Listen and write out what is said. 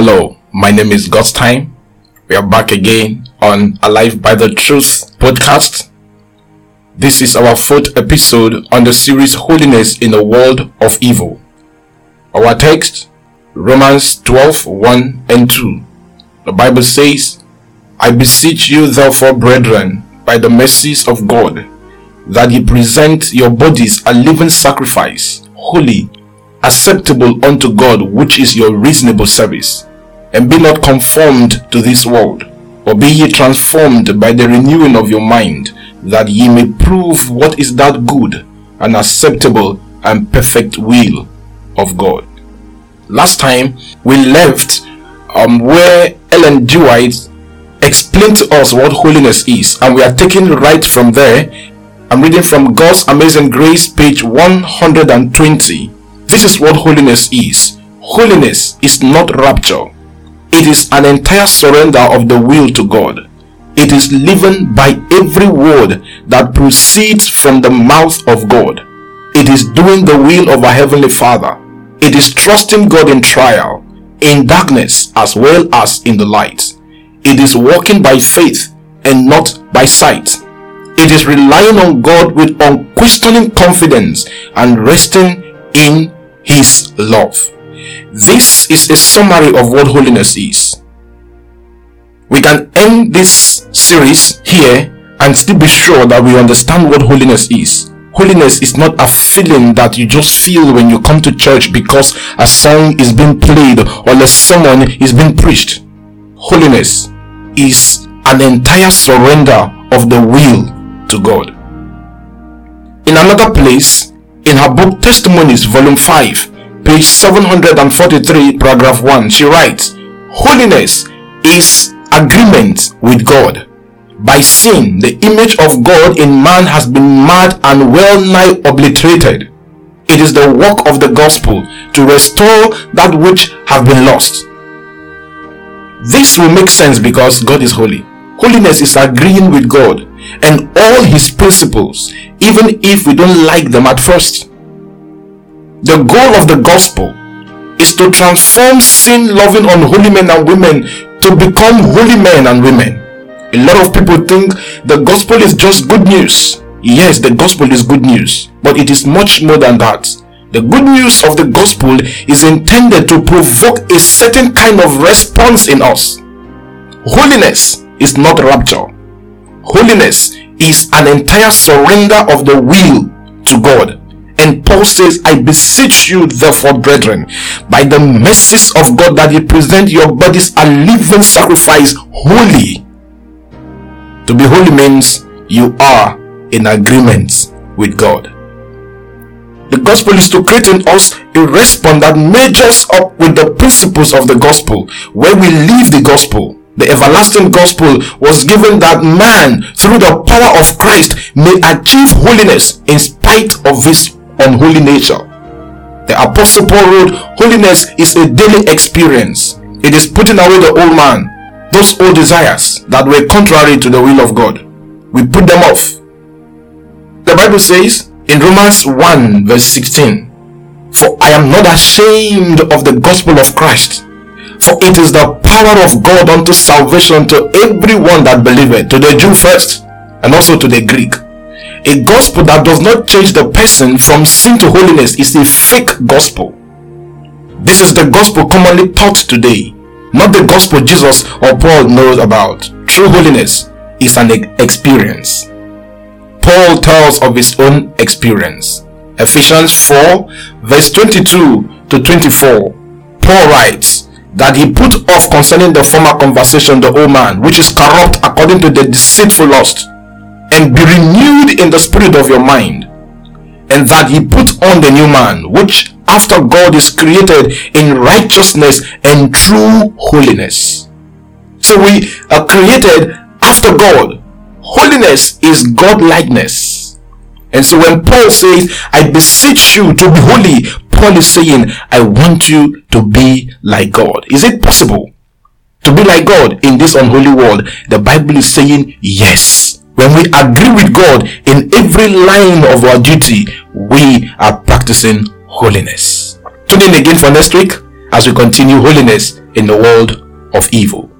Hello, my name is God's Time. We are back again on Alive by the Truth podcast. This is our fourth episode on the series Holiness in a World of Evil. Our text, Romans 12 1 and 2. The Bible says, I beseech you therefore, brethren, by the mercies of God, that ye present your bodies a living sacrifice, holy, acceptable unto God, which is your reasonable service. And be not conformed to this world, but be ye transformed by the renewing of your mind, that ye may prove what is that good and acceptable and perfect will of God. Last time we left um, where Ellen. White explained to us what holiness is, and we are taking right from there. I'm reading from God's Amazing Grace, page 120. This is what holiness is. Holiness is not rapture. It is an entire surrender of the will to God. It is living by every word that proceeds from the mouth of God. It is doing the will of our Heavenly Father. It is trusting God in trial, in darkness as well as in the light. It is walking by faith and not by sight. It is relying on God with unquestioning confidence and resting in His love. This is a summary of what holiness is we can end this series here and still be sure that we understand what holiness is. Holiness is not a feeling that you just feel when you come to church because a song is being played or a sermon is being preached. Holiness is an entire surrender of the will to God. In another place, in her book Testimonies, volume 5, page 743, paragraph 1, she writes, Holiness is agreement with God. By sin, the image of God in man has been mad and well nigh obliterated. It is the work of the gospel to restore that which have been lost. This will make sense because God is holy. Holiness is agreeing with God and all his principles, even if we don't like them at first. The goal of the gospel is to transform sin loving unholy men and women to become holy men and women. A lot of people think the gospel is just good news. Yes, the gospel is good news, but it is much more than that. The good news of the gospel is intended to provoke a certain kind of response in us. Holiness is not rapture. Holiness is an entire surrender of the will to God. And Paul says, I beseech you, therefore, brethren, by the mercies of God, that you present your bodies a living sacrifice, holy. To be holy means you are in agreement with God. The gospel is to create in us a response that measures up with the principles of the gospel, where we live the gospel. The everlasting gospel was given that man, through the power of Christ, may achieve holiness in spite of his unholy nature. The Apostle Paul wrote, Holiness is a daily experience. It is putting away the old man, those old desires that were contrary to the will of God. We put them off. The Bible says in Romans 1 verse 16, For I am not ashamed of the gospel of Christ, for it is the power of God unto salvation to everyone that believeth, to the Jew first, and also to the Greek. A gospel that does not change the person from sin to holiness is a fake gospel. This is the gospel commonly taught today, not the gospel Jesus or Paul knows about. True holiness is an experience. Paul tells of his own experience. Ephesians 4, verse 22 to 24. Paul writes that he put off concerning the former conversation the old man, which is corrupt according to the deceitful lust and be renewed in the spirit of your mind, and that ye put on the new man, which after God is created in righteousness and true holiness. So we are created after God. Holiness is God likeness. And so when Paul says, I beseech you to be holy, Paul is saying, I want you to be like God. Is it possible to be like God in this unholy world? The Bible is saying, yes. When we agree with God in every line of our duty, we are practicing holiness. Tune in again for next week as we continue holiness in the world of evil.